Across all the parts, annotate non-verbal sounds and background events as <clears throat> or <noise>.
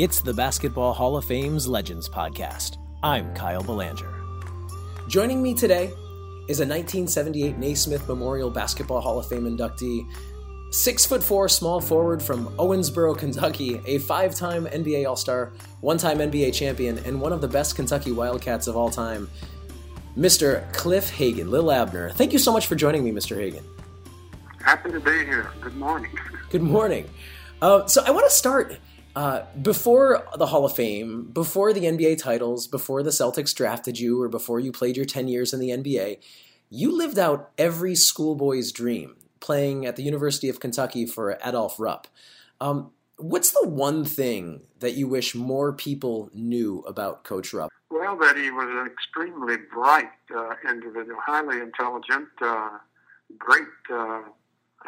It's the Basketball Hall of Fame's Legends Podcast. I'm Kyle Belanger. Joining me today is a 1978 Naismith Memorial Basketball Hall of Fame inductee, six foot four small forward from Owensboro, Kentucky, a five time NBA All Star, one time NBA champion, and one of the best Kentucky Wildcats of all time, Mr. Cliff Hagan, Lil Abner. Thank you so much for joining me, Mr. Hagan. Happy to be here. Good morning. Good morning. Uh, so I want to start uh, before the Hall of Fame, before the NBA titles, before the Celtics drafted you, or before you played your 10 years in the NBA, you lived out every schoolboy's dream playing at the University of Kentucky for Adolph Rupp. Um, what's the one thing that you wish more people knew about Coach Rupp? Well, that he was an extremely bright uh, individual, highly intelligent, uh, great uh,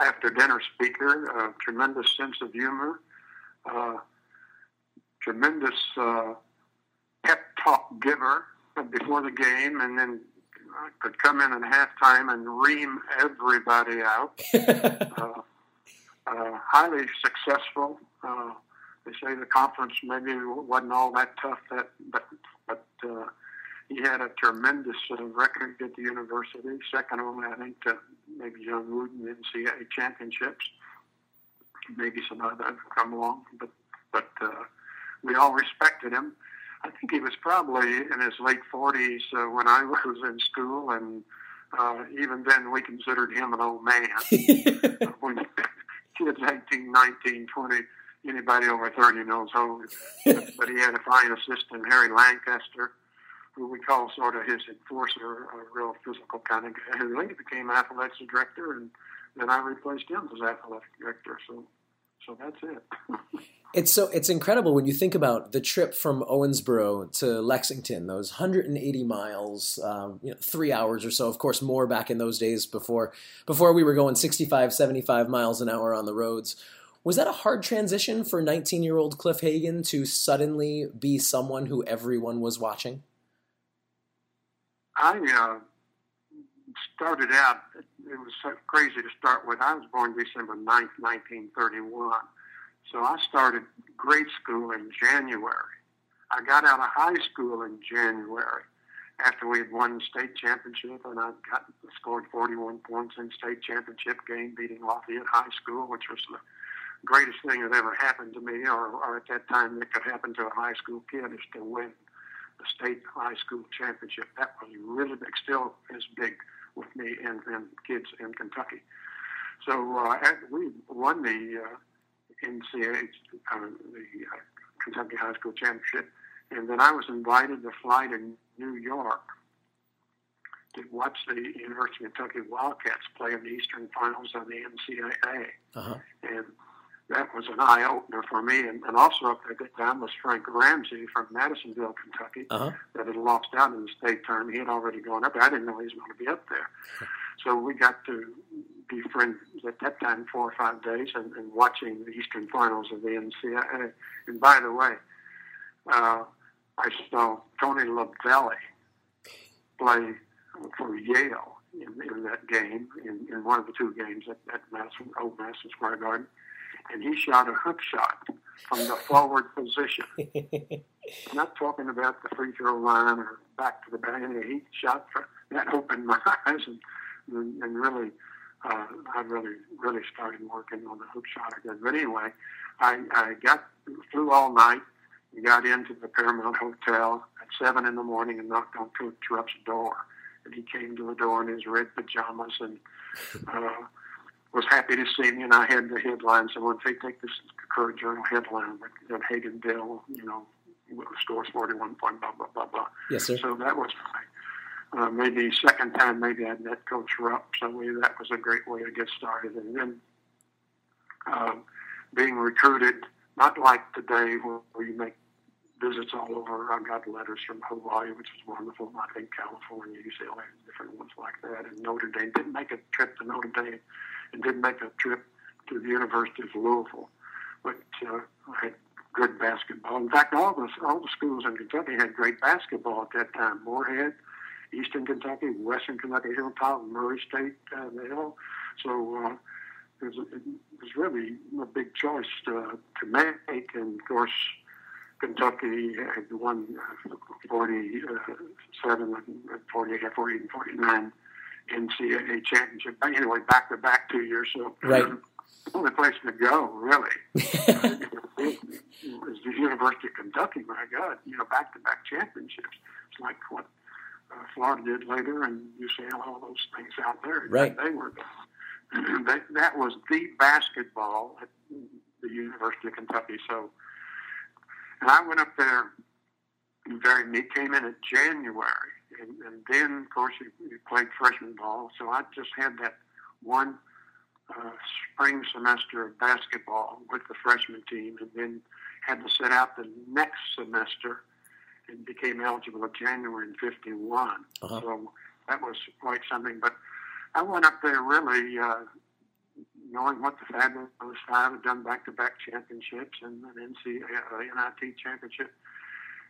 after dinner speaker, tremendous sense of humor. Uh, tremendous uh, pep talk giver before the game, and then could come in at halftime and ream everybody out. <laughs> uh, uh, highly successful. Uh, they say the conference maybe wasn't all that tough, that, but but uh, he had a tremendous uh, record at the university, second only I think to maybe John Wooden in NCAA championships. Maybe some other come along, but but uh, we all respected him. I think he was probably in his late 40s uh, when I <laughs> was in school, and uh, even then we considered him an old man. <laughs> when kids 18, 19, 20, anybody over 30 knows old. <laughs> but he had a fine assistant, Harry Lancaster, who we call sort of his enforcer, a real physical kind of guy, who later became athletics director, and then I replaced him as athletic director. So, so that's it. <laughs> It's so it's incredible when you think about the trip from Owensboro to Lexington, those 180 miles, um, you know, three hours or so. Of course, more back in those days before before we were going 65, 75 miles an hour on the roads. Was that a hard transition for 19 year old Cliff Hagan to suddenly be someone who everyone was watching? I uh, started out. It was so crazy to start with. I was born December 9th, 1931 so I started grade school in January. I got out of high school in January after we had won the state championship, and I got scored 41 points in state championship game, beating Lafayette High School, which was the greatest thing that ever happened to me, or, or at that time that could happen to a high school kid, is to win the state high school championship. That was really big, still is big with me and, and kids in Kentucky. So uh, we won the uh, NCAA, uh, the uh, Kentucky High School Championship, and then I was invited to fly to New York to watch the University of Kentucky Wildcats play in the Eastern Finals of the NCAA, uh-huh. and that was an eye opener for me. And, and also up there at that time was Frank Ramsey from Madisonville, Kentucky, uh-huh. that had lost out in the state tournament. He had already gone up there. I didn't know he was going to be up there. <laughs> So we got to be friends at that time four or five days and, and watching the Eastern Finals of the NCAA. And by the way, uh, I saw Tony Lavelli play for Yale in, in that game, in, in one of the two games at, at Madison, Old Madison Square Garden, and he shot a hook shot from the forward position. <laughs> I'm not talking about the free throw line or back to the back. He shot for, that opened my <laughs> eyes and, and, and really uh, I really, really started working on the hook shot again. But anyway, I, I got flew all night, got into the Paramount Hotel at seven in the morning and knocked on Coach Rupp's door. And he came to the door in his red pajamas and uh, was happy to see me. And I had the headline. Someone say, take this Courier Journal headline that, Hagan Dale, you know, scores 41 point, blah, blah, blah, blah. Yes, sir. So that was uh, maybe second time maybe I met Coach Rupp, so we, that was a great way to get started. And then uh, being recruited, not like today where, where you make visits all over. I got letters from Hawaii, which was wonderful. I think California, UCLA, different ones like that. And Notre Dame didn't make a trip to Notre Dame, and didn't make a trip to the University of Louisville. But uh, had good basketball. In fact, all the all the schools in Kentucky had great basketball at that time. Morehead, Eastern Kentucky, Western Kentucky Hilltop, Murray State, uh, the Hill. So uh, it, was, it was really a big choice to, to make. And of course, Kentucky had won uh, 47 48, 48 and 49 NCAA championship. Anyway, back to back two years. So right. the only place to go, really, <laughs> is the University of Kentucky. My God, you know, back to back championships. It's like what uh, Florida did later, and UCLA, all those things out there. Right. They were the, <clears throat> that, that was the basketball at the University of Kentucky. So, and I went up there. Very, he came in in January, and, and then of course he, he played freshman ball. So I just had that one uh, spring semester of basketball with the freshman team, and then had to sit out the next semester and became eligible in January in '51. Uh-huh. So that was quite something. But I went up there really uh, knowing what the Fabulous Five had done back-to-back championships and an NCAA NIT championship.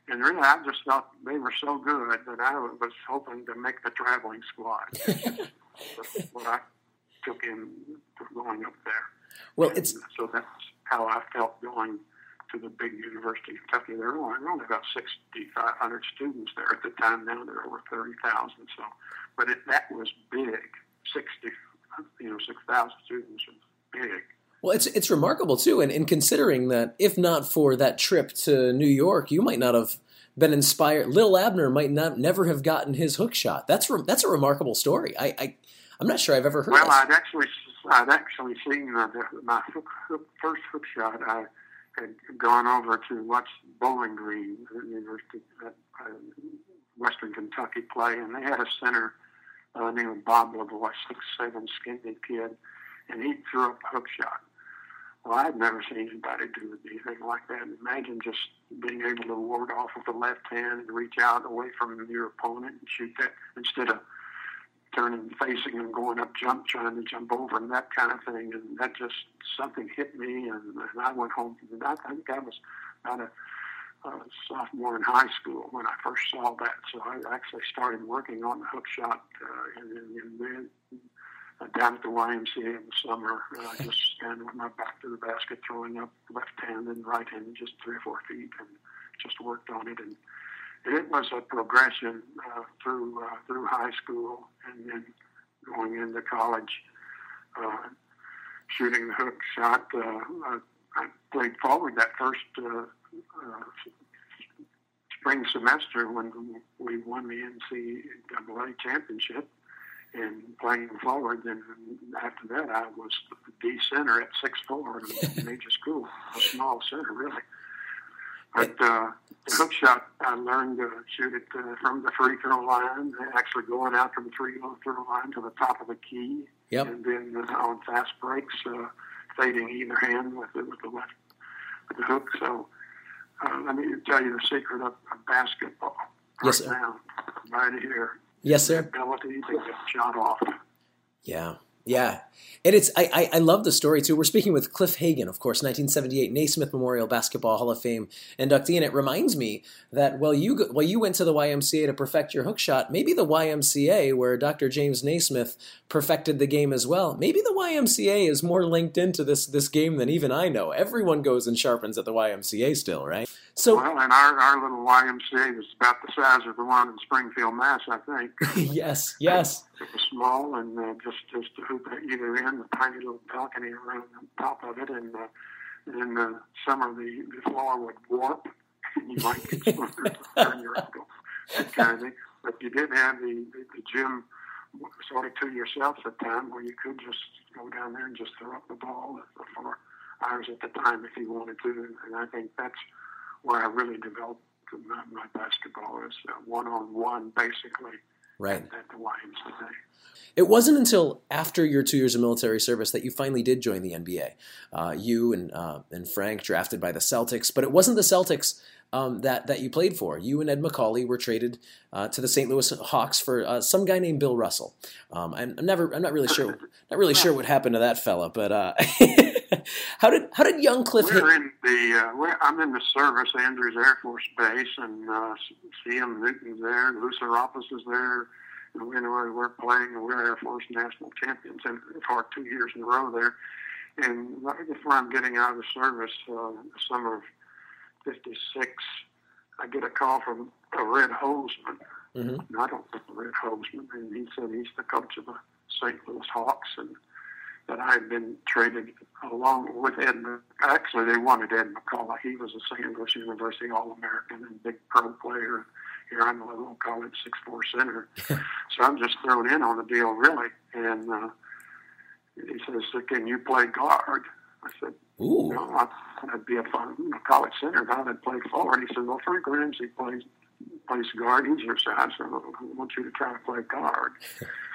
And really, I just thought they were so good that I was hoping to make the traveling squad. <laughs> That's what I took in going up there. Well, and it's so that's how I felt going to the big University of Kentucky. There were only about 6,500 students there at the time. Now there are over 30,000. So, but it, that was big. 60, you know, 6,000 students was big. Well, it's it's remarkable too, and, and considering that if not for that trip to New York, you might not have been inspired. Lil Abner might not never have gotten his hook shot. That's re, that's a remarkable story. I, I I'm not sure I've ever heard. Well, I'd actually I'd actually seen uh, my hook, hook, first hook shot. I had gone over to watch Bowling Green University at uh, Western Kentucky play, and they had a center uh, named Bob LaVoy, six seven skinny kid, and he threw up a hook shot. Well, I'd never seen anybody do anything like that. Imagine just being able to ward off with the left hand and reach out away from your opponent and shoot that instead of turning facing and going up jump trying to jump over and that kind of thing. And that just something hit me and, and I went home I think I was about a, a sophomore in high school when I first saw that. So I actually started working on the hook shot uh, and, then down at the YMCA in the summer uh, just standing with my back to the basket throwing up left hand and right hand just three or four feet and just worked on it and it was a progression uh, through uh, through high school and then going into college, uh, shooting the hook shot. Uh, I played forward that first uh, uh, spring semester when we won the NCAA championship and playing forward. And after that, I was the D center at six four in <laughs> major school, a small center really. But uh, the hook shot, I learned to shoot it uh, from the free throw line, actually going out from the free throw line to the top of the key. Yep. And then uh, on fast breaks, uh, fading either hand with the, with the left with the hook. So uh, let me tell you the secret of, of basketball right yes, sir. now, right here. Yes, sir. The ability to get shot off. Yeah. Yeah, and it's I, I, I love the story too. We're speaking with Cliff Hagan, of course, 1978 Naismith Memorial Basketball Hall of Fame inductee, and it reminds me that while you while you went to the YMCA to perfect your hook shot, maybe the YMCA, where Dr. James Naismith perfected the game as well, maybe the YMCA is more linked into this this game than even I know. Everyone goes and sharpens at the YMCA still, right? So well, and our, our little YMCA was about the size of the one in Springfield, Mass. I think. <laughs> yes, yes. It was small and uh, just just to hoop at either end, a tiny little balcony around the top of it, and uh, in the summer the, the floor would warp, and <laughs> you might get <laughs> turn your ankle, that kind of thing. But you did have the, the, the gym sort of to yourself at the time where you could just go down there and just throw up the ball for hours at the time if you wanted to, and I think that's where I really developed my, my basketball is one on one, basically. Right. At, at the YMCA. It wasn't until after your two years of military service that you finally did join the NBA. Uh, you and uh, and Frank drafted by the Celtics, but it wasn't the Celtics um, that that you played for. You and Ed Macauley were traded uh, to the St. Louis Hawks for uh, some guy named Bill Russell. Um, I'm, I'm, never, I'm not really sure, not really sure what happened to that fella, but uh, <laughs> <laughs> how did how did young Cliff? We're hit? in the uh, we're, I'm in the service, Andrews Air Force Base, and uh, CM Newton's there, Serapis is there. And we know we're playing, we're Air Force national champions, and for two years in a row there. And right before I'm getting out of the service, uh, the summer of '56, I get a call from a Red Holzman. Mm-hmm. And I don't think Red Holzman, and he said he's the coach of the St. Louis Hawks, and that I had been traded along with Ed. Actually, they wanted Ed McCullough. He was a St. Louis University All-American and big pro player. Here I'm a little college six-four center, <laughs> so I'm just thrown in on the deal, really. And uh, he says, "Can you play guard?" I said, Ooh. "No, I'd, I'd be a fun a college center, but I'd play forward." He said, "Well, Frank Ramsey plays plays guard. He's your size, so I want you to try to play guard." <laughs>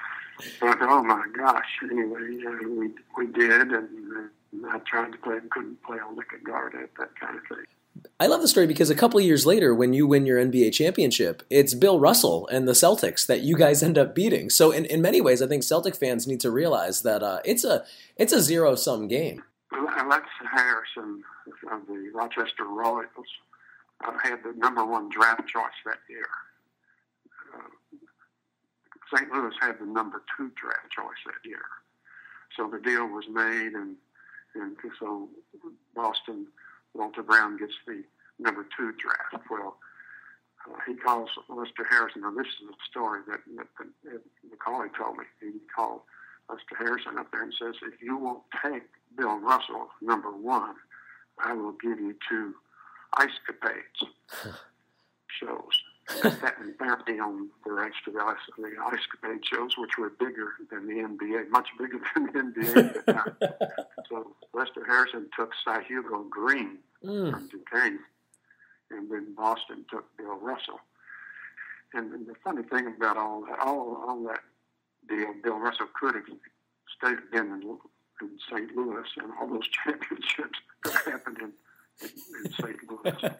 Oh my gosh! Anyway, uh, we we did, and, I tried to play and couldn't play a lick of guard at that kind of thing. I love the story because a couple of years later, when you win your NBA championship, it's Bill Russell and the Celtics that you guys <laughs> end up beating. So, in, in many ways, I think Celtic fans need to realize that uh, it's a it's a zero sum game. Les Harrison of the Rochester Royals uh, had the number one draft choice that year. St. Louis had the number two draft choice that year. So the deal was made, and and so Boston, Walter Brown gets the number two draft. Well, uh, he calls Lester Harrison. Now this is a story that, that, that Macauley told me. He called Lester Harrison up there and says, if you won't take Bill Russell number one, I will give you two ice capades shows that on the rights to the ice, the ice capade shows, which were bigger than the NBA, much bigger <laughs> than the NBA at the time. <laughs> so Lester Harrison took Sihugo Green Mm. from Duquesne, and then Boston took Bill Russell. And, and the funny thing about all that, all, all that deal, Bill Russell could have stayed again in, in St. Louis, and all those <laughs> championships that happened in, in, in St. Louis. I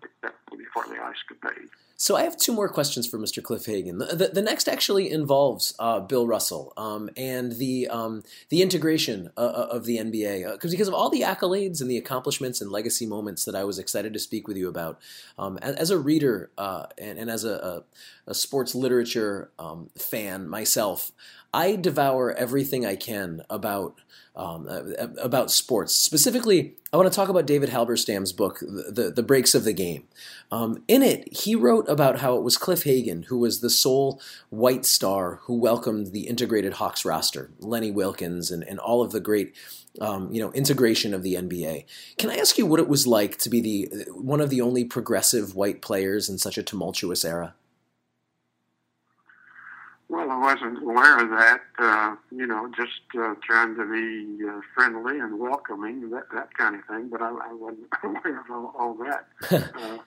think that would be for the ice capade. So I have two more questions for Mr. Cliff Hagan. The, the, the next actually involves uh, Bill Russell um, and the um, the integration uh, of the NBA uh, because of all the accolades and the accomplishments and legacy moments that I was excited to speak with you about. Um, as, as, a reader uh, and, and, as a, a, a sports literature um, fan myself, I devour everything I can about um, about sports. Specifically, I want to talk about David Halberstam's book, the, the Breaks of the Game. Um, in it, he wrote about how it was Cliff Hagan who was the sole white star who welcomed the integrated Hawks roster, Lenny Wilkens, and, and all of the great um, you know integration of the NBA. Can I ask you what it was like to be the one of the only progressive white players in such a tumultuous era? Well, I wasn't aware of that. Uh, you know, just uh, trying to be uh, friendly and welcoming, that that kind of thing. But I, I wasn't <laughs> aware of all, all that. <laughs> uh,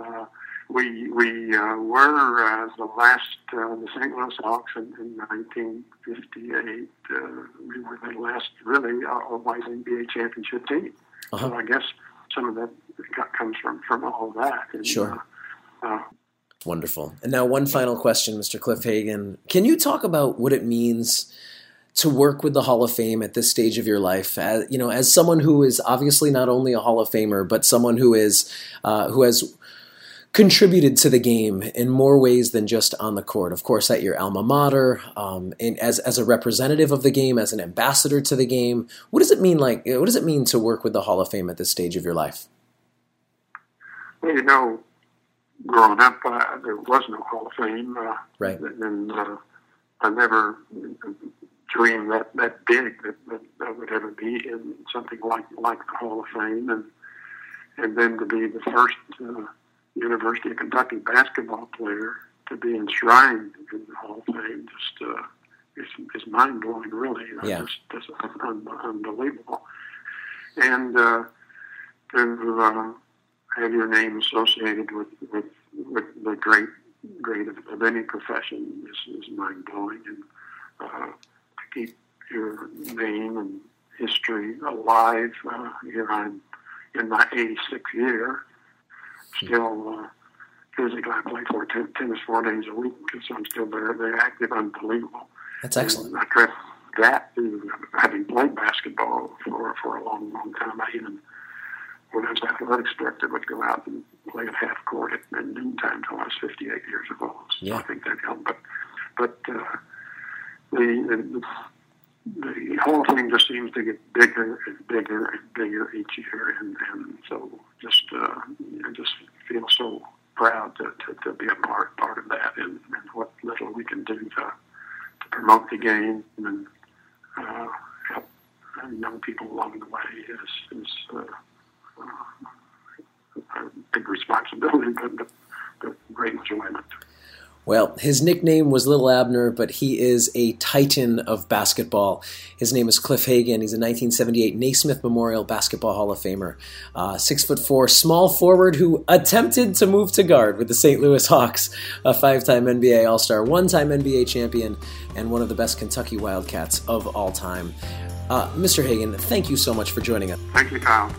uh, we we uh, were uh, the last uh, the St. Louis Hawks in, in 1958. Uh, we were the last really uh, white NBA championship team. Uh-huh. So I guess some of that comes from from all that. And, Sure. Uh, uh, Wonderful. And now, one final question, Mr. Cliff Hagan. Can you talk about what it means to work with the Hall of Fame at this stage of your life? As, you know, as someone who is obviously not only a Hall of Famer, but someone who is uh, who has contributed to the game in more ways than just on the court. Of course, at your alma mater, um, and as as a representative of the game, as an ambassador to the game. What does it mean? Like, what does it mean to work with the Hall of Fame at this stage of your life? Well, you know, growing up, uh, there was no Hall of Fame. Uh, Right. And uh, I never dreamed that, that big that, that I would ever be in something like like the Hall of Fame, and and then to be the first uh, University of Kentucky basketball player to be enshrined in the Hall of Fame just uh, is, is mind blowing, really. Yeah. Just, just un- unbelievable. And uh, to uh, have your name associated with, with, with the great great of, of any profession is, is mind blowing, and uh, to keep your name and history alive. Uh, here I'm in my 86th year, still uh, physically I play for tennis four days a week because I'm still very very active, unbelievable. That's excellent. And I credit that to having played basketball for for a long long time. I even when I was athletics director, would go out and play at half court at, at noontime until I was 58 years of old. So Yeah. I think that helped. But but uh, the, the the whole thing just seems to get bigger and bigger and bigger each year, and, and so just uh, I just feel so proud to, to, to be a part part of that, and, and what little we can do to, to promote the game and uh, help young people along the way is is uh, uh, a big responsibility, but, but, but great enjoyment. Well, his nickname was Little Abner, but he is a titan of basketball. His name is Cliff Hagan. He's a 1978 Naismith Memorial Basketball Hall of Famer. Uh, six foot four, small forward who attempted to move to guard with the St. Louis Hawks, a five time NBA All Star, one time NBA champion, and one of the best Kentucky Wildcats of all time. Uh, Mr. Hagan, thank you so much for joining us. Thank you, Kyle.